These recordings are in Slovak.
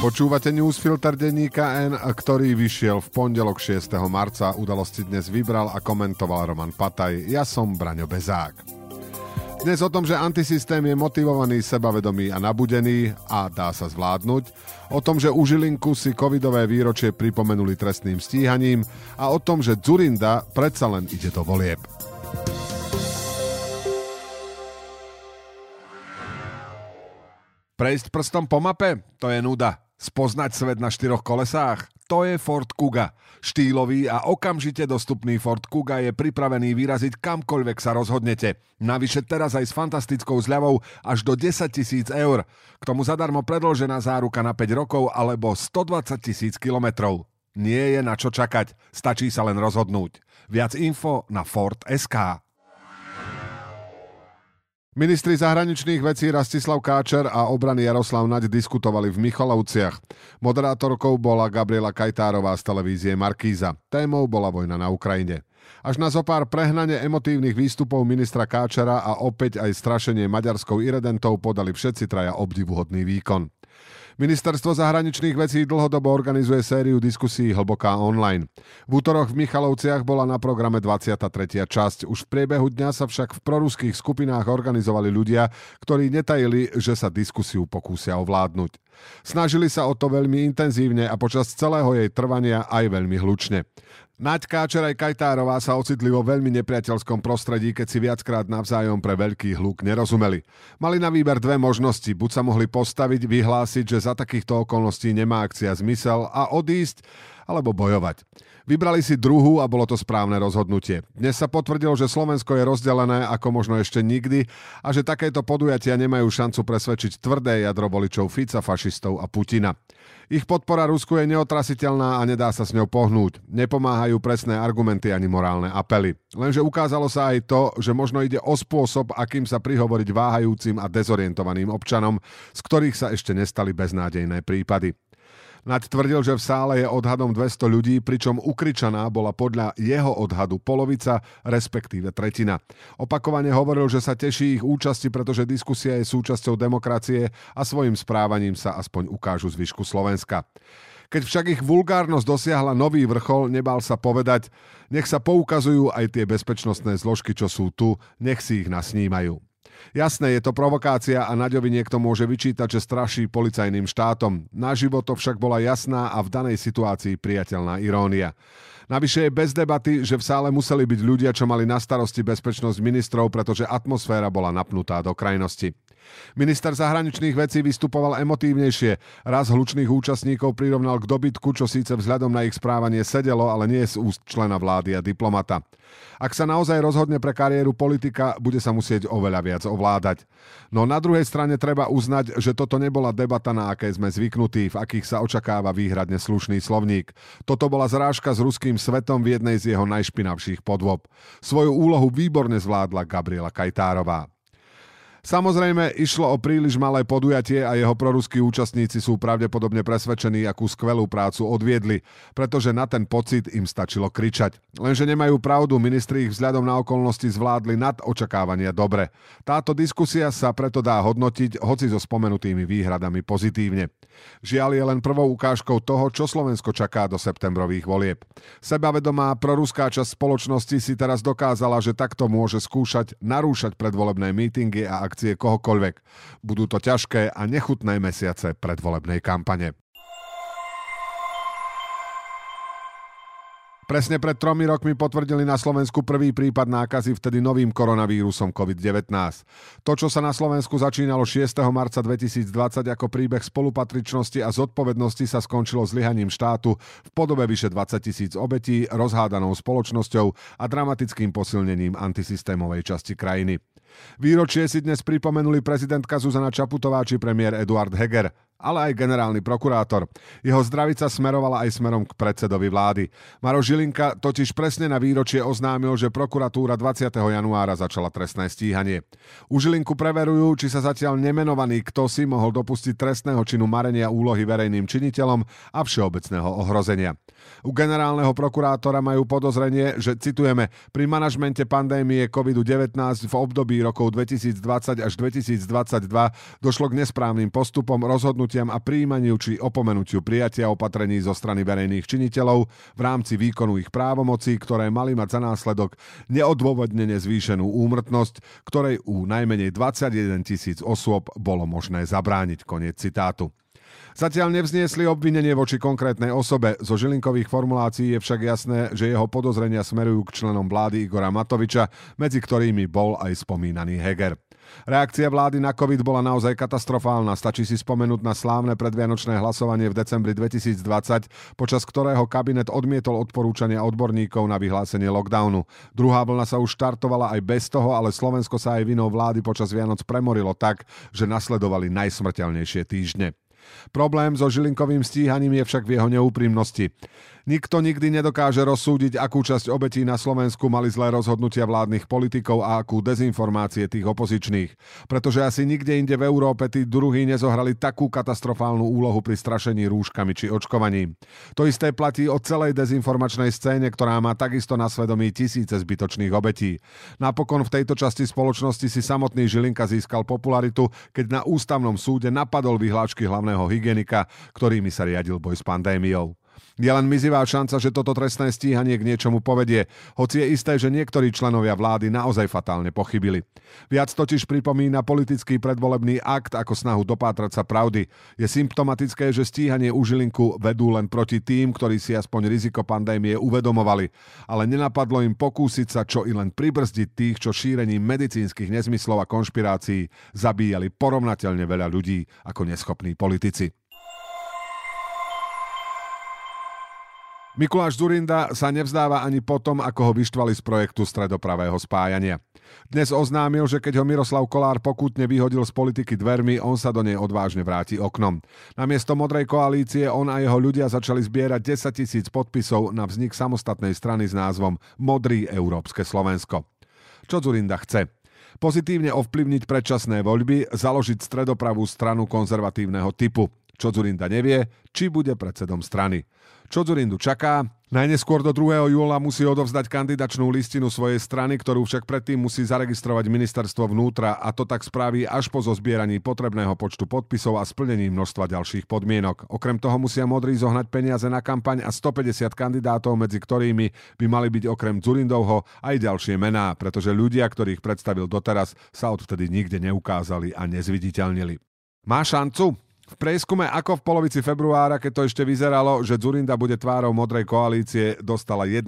Počúvate newsfilter denníka N, ktorý vyšiel v pondelok 6. marca. Udalosti dnes vybral a komentoval Roman Pataj. Ja som Braňo Bezák. Dnes o tom, že antisystém je motivovaný, sebavedomý a nabudený a dá sa zvládnuť. O tom, že u Žilinku si covidové výročie pripomenuli trestným stíhaním a o tom, že Zurinda predsa len ide do volieb. Prejsť prstom po mape? To je nuda. Spoznať svet na štyroch kolesách? To je Ford Kuga. Štýlový a okamžite dostupný Ford Kuga je pripravený vyraziť kamkoľvek sa rozhodnete. Navyše teraz aj s fantastickou zľavou až do 10 tisíc eur. K tomu zadarmo predložená záruka na 5 rokov alebo 120 tisíc kilometrov. Nie je na čo čakať, stačí sa len rozhodnúť. Viac info na Ford SK. Ministri zahraničných vecí Rastislav Káčer a obrany Jaroslav Naď diskutovali v Michalovciach. Moderátorkou bola Gabriela Kajtárová z televízie Markíza. Témou bola vojna na Ukrajine. Až na zopár prehnane emotívnych výstupov ministra Káčera a opäť aj strašenie maďarskou iredentou podali všetci traja obdivuhodný výkon. Ministerstvo zahraničných vecí dlhodobo organizuje sériu diskusí Hlboká online. V útoroch v Michalovciach bola na programe 23. časť. Už v priebehu dňa sa však v proruských skupinách organizovali ľudia, ktorí netajili, že sa diskusiu pokúsia ovládnuť. Snažili sa o to veľmi intenzívne a počas celého jej trvania aj veľmi hlučne. Naď Káčer aj Kajtárová sa ocitli vo veľmi nepriateľskom prostredí, keď si viackrát navzájom pre veľký hluk nerozumeli. Mali na výber dve možnosti. Buď sa mohli postaviť, vyhlásiť, že za takýchto okolností nemá akcia zmysel a odísť, alebo bojovať. Vybrali si druhú a bolo to správne rozhodnutie. Dnes sa potvrdilo, že Slovensko je rozdelené ako možno ešte nikdy a že takéto podujatia nemajú šancu presvedčiť tvrdé jadro voličov Fica, fašistov a Putina. Ich podpora Rusku je neotrasiteľná a nedá sa s ňou pohnúť. Nepomáhajú presné argumenty ani morálne apely. Lenže ukázalo sa aj to, že možno ide o spôsob, akým sa prihovoriť váhajúcim a dezorientovaným občanom, z ktorých sa ešte nestali beznádejné prípady. Naď tvrdil, že v sále je odhadom 200 ľudí, pričom ukričaná bola podľa jeho odhadu polovica, respektíve tretina. Opakovane hovoril, že sa teší ich účasti, pretože diskusia je súčasťou demokracie a svojim správaním sa aspoň ukážu zvyšku Slovenska. Keď však ich vulgárnosť dosiahla nový vrchol, nebal sa povedať, nech sa poukazujú aj tie bezpečnostné zložky, čo sú tu, nech si ich nasnímajú. Jasné, je to provokácia a Naďovi niekto môže vyčítať, že straší policajným štátom. Na život to však bola jasná a v danej situácii priateľná irónia. Navyše je bez debaty, že v sále museli byť ľudia, čo mali na starosti bezpečnosť ministrov, pretože atmosféra bola napnutá do krajnosti. Minister zahraničných vecí vystupoval emotívnejšie. Raz hlučných účastníkov prirovnal k dobytku, čo síce vzhľadom na ich správanie sedelo, ale nie z úst člena vlády a diplomata. Ak sa naozaj rozhodne pre kariéru politika, bude sa musieť oveľa viac ovládať. No na druhej strane treba uznať, že toto nebola debata, na aké sme zvyknutí, v akých sa očakáva výhradne slušný slovník. Toto bola zrážka s ruským svetom v jednej z jeho najšpinavších podvob. Svoju úlohu výborne zvládla Gabriela Kajtárová. Samozrejme, išlo o príliš malé podujatie a jeho proruskí účastníci sú pravdepodobne presvedčení, akú skvelú prácu odviedli, pretože na ten pocit im stačilo kričať. Lenže nemajú pravdu, ministri ich vzhľadom na okolnosti zvládli nad očakávania dobre. Táto diskusia sa preto dá hodnotiť, hoci so spomenutými výhradami pozitívne. Žiaľ je len prvou ukážkou toho, čo Slovensko čaká do septembrových volieb. Sebavedomá proruská časť spoločnosti si teraz dokázala, že takto môže skúšať narúšať predvolebné mítingy a akcie kohokoľvek. Budú to ťažké a nechutné mesiace predvolebnej kampane. Presne pred tromi rokmi potvrdili na Slovensku prvý prípad nákazy vtedy novým koronavírusom COVID-19. To, čo sa na Slovensku začínalo 6. marca 2020 ako príbeh spolupatričnosti a zodpovednosti sa skončilo zlyhaním štátu v podobe vyše 20 tisíc obetí, rozhádanou spoločnosťou a dramatickým posilnením antisystémovej časti krajiny. Výročie si dnes pripomenuli prezidentka Zuzana Čaputová či premiér Eduard Heger ale aj generálny prokurátor. Jeho zdravica smerovala aj smerom k predsedovi vlády. Maro Žilinka totiž presne na výročie oznámil, že prokuratúra 20. januára začala trestné stíhanie. U Žilinku preverujú, či sa zatiaľ nemenovaný kto si mohol dopustiť trestného činu marenia úlohy verejným činiteľom a všeobecného ohrozenia. U generálneho prokurátora majú podozrenie, že citujeme, pri manažmente pandémie COVID-19 v období rokov 2020 až 2022 došlo k nesprávnym postupom rozhodnúť rozhodnutiam a príjmaniu či opomenutiu prijatia opatrení zo strany verejných činiteľov v rámci výkonu ich právomocí, ktoré mali mať za následok neodôvodnene zvýšenú úmrtnosť, ktorej u najmenej 21 tisíc osôb bolo možné zabrániť. Koniec citátu. Zatiaľ nevzniesli obvinenie voči konkrétnej osobe. Zo Žilinkových formulácií je však jasné, že jeho podozrenia smerujú k členom vlády Igora Matoviča, medzi ktorými bol aj spomínaný Heger. Reakcia vlády na COVID bola naozaj katastrofálna. Stačí si spomenúť na slávne predvianočné hlasovanie v decembri 2020, počas ktorého kabinet odmietol odporúčania odborníkov na vyhlásenie lockdownu. Druhá vlna sa už štartovala aj bez toho, ale Slovensko sa aj vinou vlády počas Vianoc premorilo tak, že nasledovali najsmrteľnejšie týždne. Problém so Žilinkovým stíhaním je však v jeho neúprimnosti. Nikto nikdy nedokáže rozsúdiť, akú časť obetí na Slovensku mali zlé rozhodnutia vládnych politikov a akú dezinformácie tých opozičných. Pretože asi nikde inde v Európe tí druhí nezohrali takú katastrofálnu úlohu pri strašení rúškami či očkovaní. To isté platí o celej dezinformačnej scéne, ktorá má takisto na svedomí tisíce zbytočných obetí. Napokon v tejto časti spoločnosti si samotný Žilinka získal popularitu, keď na ústavnom súde napadol vyhlášky hlavného hygienika, ktorými sa riadil boj s pandémiou. Je len mizivá šanca, že toto trestné stíhanie k niečomu povedie, hoci je isté, že niektorí členovia vlády naozaj fatálne pochybili. Viac totiž pripomína politický predvolebný akt ako snahu dopátrať sa pravdy. Je symptomatické, že stíhanie u Žilinku vedú len proti tým, ktorí si aspoň riziko pandémie uvedomovali, ale nenapadlo im pokúsiť sa čo i len pribrzdiť tých, čo šírením medicínskych nezmyslov a konšpirácií zabíjali porovnateľne veľa ľudí ako neschopní politici. Mikuláš Zurinda sa nevzdáva ani potom, ako ho vyštvali z projektu stredopravého spájania. Dnes oznámil, že keď ho Miroslav Kolár pokutne vyhodil z politiky dvermi, on sa do nej odvážne vráti oknom. Namiesto modrej koalície on a jeho ľudia začali zbierať 10 tisíc podpisov na vznik samostatnej strany s názvom Modrý Európske Slovensko. Čo Zurinda chce? Pozitívne ovplyvniť predčasné voľby, založiť stredopravú stranu konzervatívneho typu. Čo Zurinda nevie, či bude predsedom strany. Čo Zurindu čaká? Najneskôr do 2. júla musí odovzdať kandidačnú listinu svojej strany, ktorú však predtým musí zaregistrovať ministerstvo vnútra a to tak spraví až po zozbieraní potrebného počtu podpisov a splnení množstva ďalších podmienok. Okrem toho musia modrí zohnať peniaze na kampaň a 150 kandidátov, medzi ktorými by mali byť okrem Zurindovho aj ďalšie mená, pretože ľudia, ktorých predstavil doteraz, sa odvtedy nikde neukázali a nezviditeľnili. Má šancu? V prieskume ako v polovici februára, keď to ešte vyzeralo, že Zurinda bude tvárou modrej koalície, dostala 1,3%.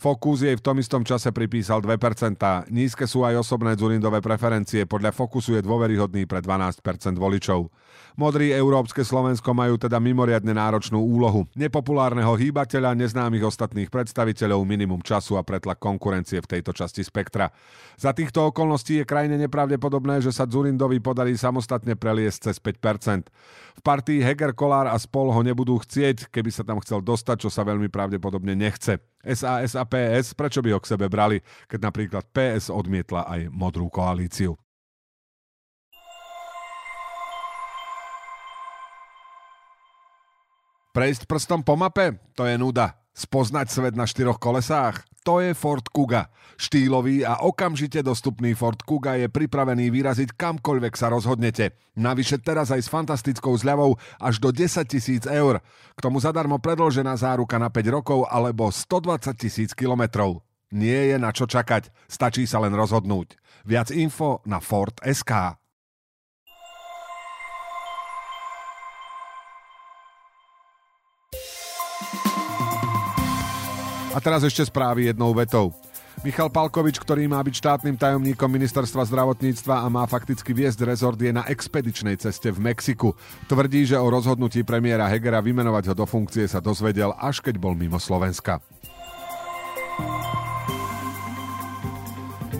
Fokus jej v tom istom čase pripísal 2%. Nízke sú aj osobné Zurindové preferencie, podľa Fokusu je dôveryhodný pre 12% voličov. Modrí Európske Slovensko majú teda mimoriadne náročnú úlohu. Nepopulárneho hýbateľa, neznámych ostatných predstaviteľov, minimum času a pretlak konkurencie v tejto časti spektra. Za týchto okolností je krajine nepravdepodobné, že sa Zurindovi podarí samostatne preliesť cez 5%. V partii Heger, Kolár a spol ho nebudú chcieť, keby sa tam chcel dostať, čo sa veľmi pravdepodobne nechce. SAS a PS, prečo by ho k sebe brali, keď napríklad PS odmietla aj modrú koalíciu. Prejsť prstom po mape? To je nuda. Spoznať svet na štyroch kolesách? To je Ford Kuga. Štýlový a okamžite dostupný Ford Kuga je pripravený vyraziť kamkoľvek sa rozhodnete. Navyše teraz aj s fantastickou zľavou až do 10 tisíc eur. K tomu zadarmo predložená záruka na 5 rokov alebo 120 tisíc kilometrov. Nie je na čo čakať, stačí sa len rozhodnúť. Viac info na Ford A teraz ešte správy jednou vetou. Michal Palkovič, ktorý má byť štátnym tajomníkom ministerstva zdravotníctva a má fakticky viesť rezort, je na expedičnej ceste v Mexiku. Tvrdí, že o rozhodnutí premiéra Hegera vymenovať ho do funkcie sa dozvedel, až keď bol mimo Slovenska.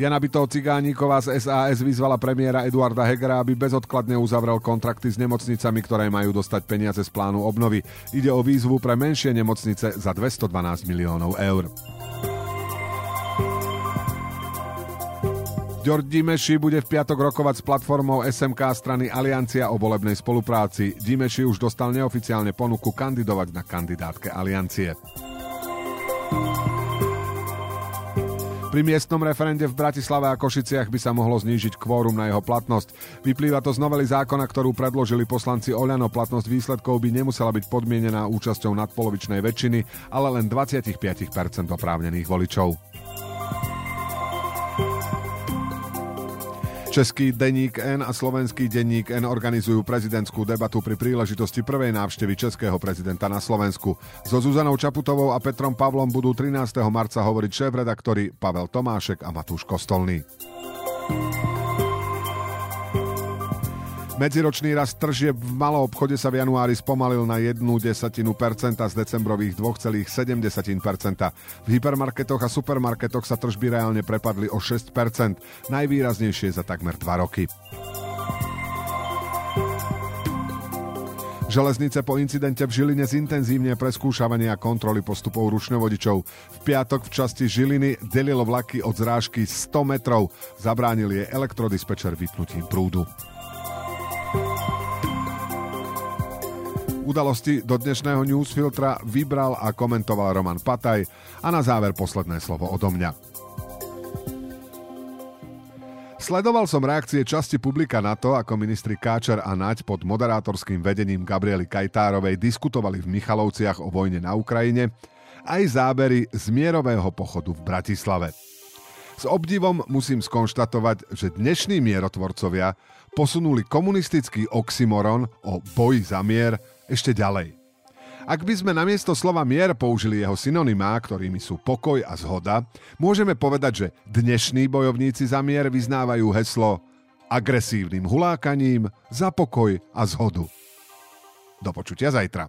Jana Bytov Cigáníková z SAS vyzvala premiéra Eduarda Hegera, aby bezodkladne uzavrel kontrakty s nemocnicami, ktoré majú dostať peniaze z plánu obnovy. Ide o výzvu pre menšie nemocnice za 212 miliónov eur. Ďord Dimeši bude v piatok rokovať s platformou SMK strany Aliancia o volebnej spolupráci. Dimeši už dostal neoficiálne ponuku kandidovať na kandidátke Aliancie. Pri miestnom referende v Bratislave a Košiciach by sa mohlo znížiť kvórum na jeho platnosť. Vyplýva to z novely zákona, ktorú predložili poslanci Oľano. Platnosť výsledkov by nemusela byť podmienená účasťou nadpolovičnej väčšiny, ale len 25% oprávnených voličov. Český denník N a slovenský denník N organizujú prezidentskú debatu pri príležitosti prvej návštevy českého prezidenta na Slovensku. So Zuzanou Čaputovou a Petrom Pavlom budú 13. marca hovoriť šéf-redaktori Pavel Tomášek a Matúš Kostolný. Medziročný rast tržieb v malom obchode sa v januári spomalil na 1 desatinu percenta z decembrových 2,7 percenta. V hypermarketoch a supermarketoch sa tržby reálne prepadli o 6% najvýraznejšie za takmer 2 roky. Železnice po incidente v Žiline zintenzívne preskúšavanie a kontroly postupov rušňovodičov. V piatok v časti Žiliny delilo vlaky od zrážky 100 metrov. Zabránil je elektrodispečer vypnutím prúdu. Udalosti do dnešného newsfiltra vybral a komentoval Roman Pataj a na záver posledné slovo odo mňa. Sledoval som reakcie časti publika na to, ako ministri Káčer a Naď pod moderátorským vedením Gabriely Kajtárovej diskutovali v Michalovciach o vojne na Ukrajine, aj zábery z mierového pochodu v Bratislave. S obdivom musím skonštatovať, že dnešní mierotvorcovia posunuli komunistický oxymoron o boji za mier ešte ďalej. Ak by sme namiesto slova mier použili jeho synonymá, ktorými sú pokoj a zhoda, môžeme povedať, že dnešní bojovníci za mier vyznávajú heslo agresívnym hulákaním za pokoj a zhodu. Do počutia zajtra.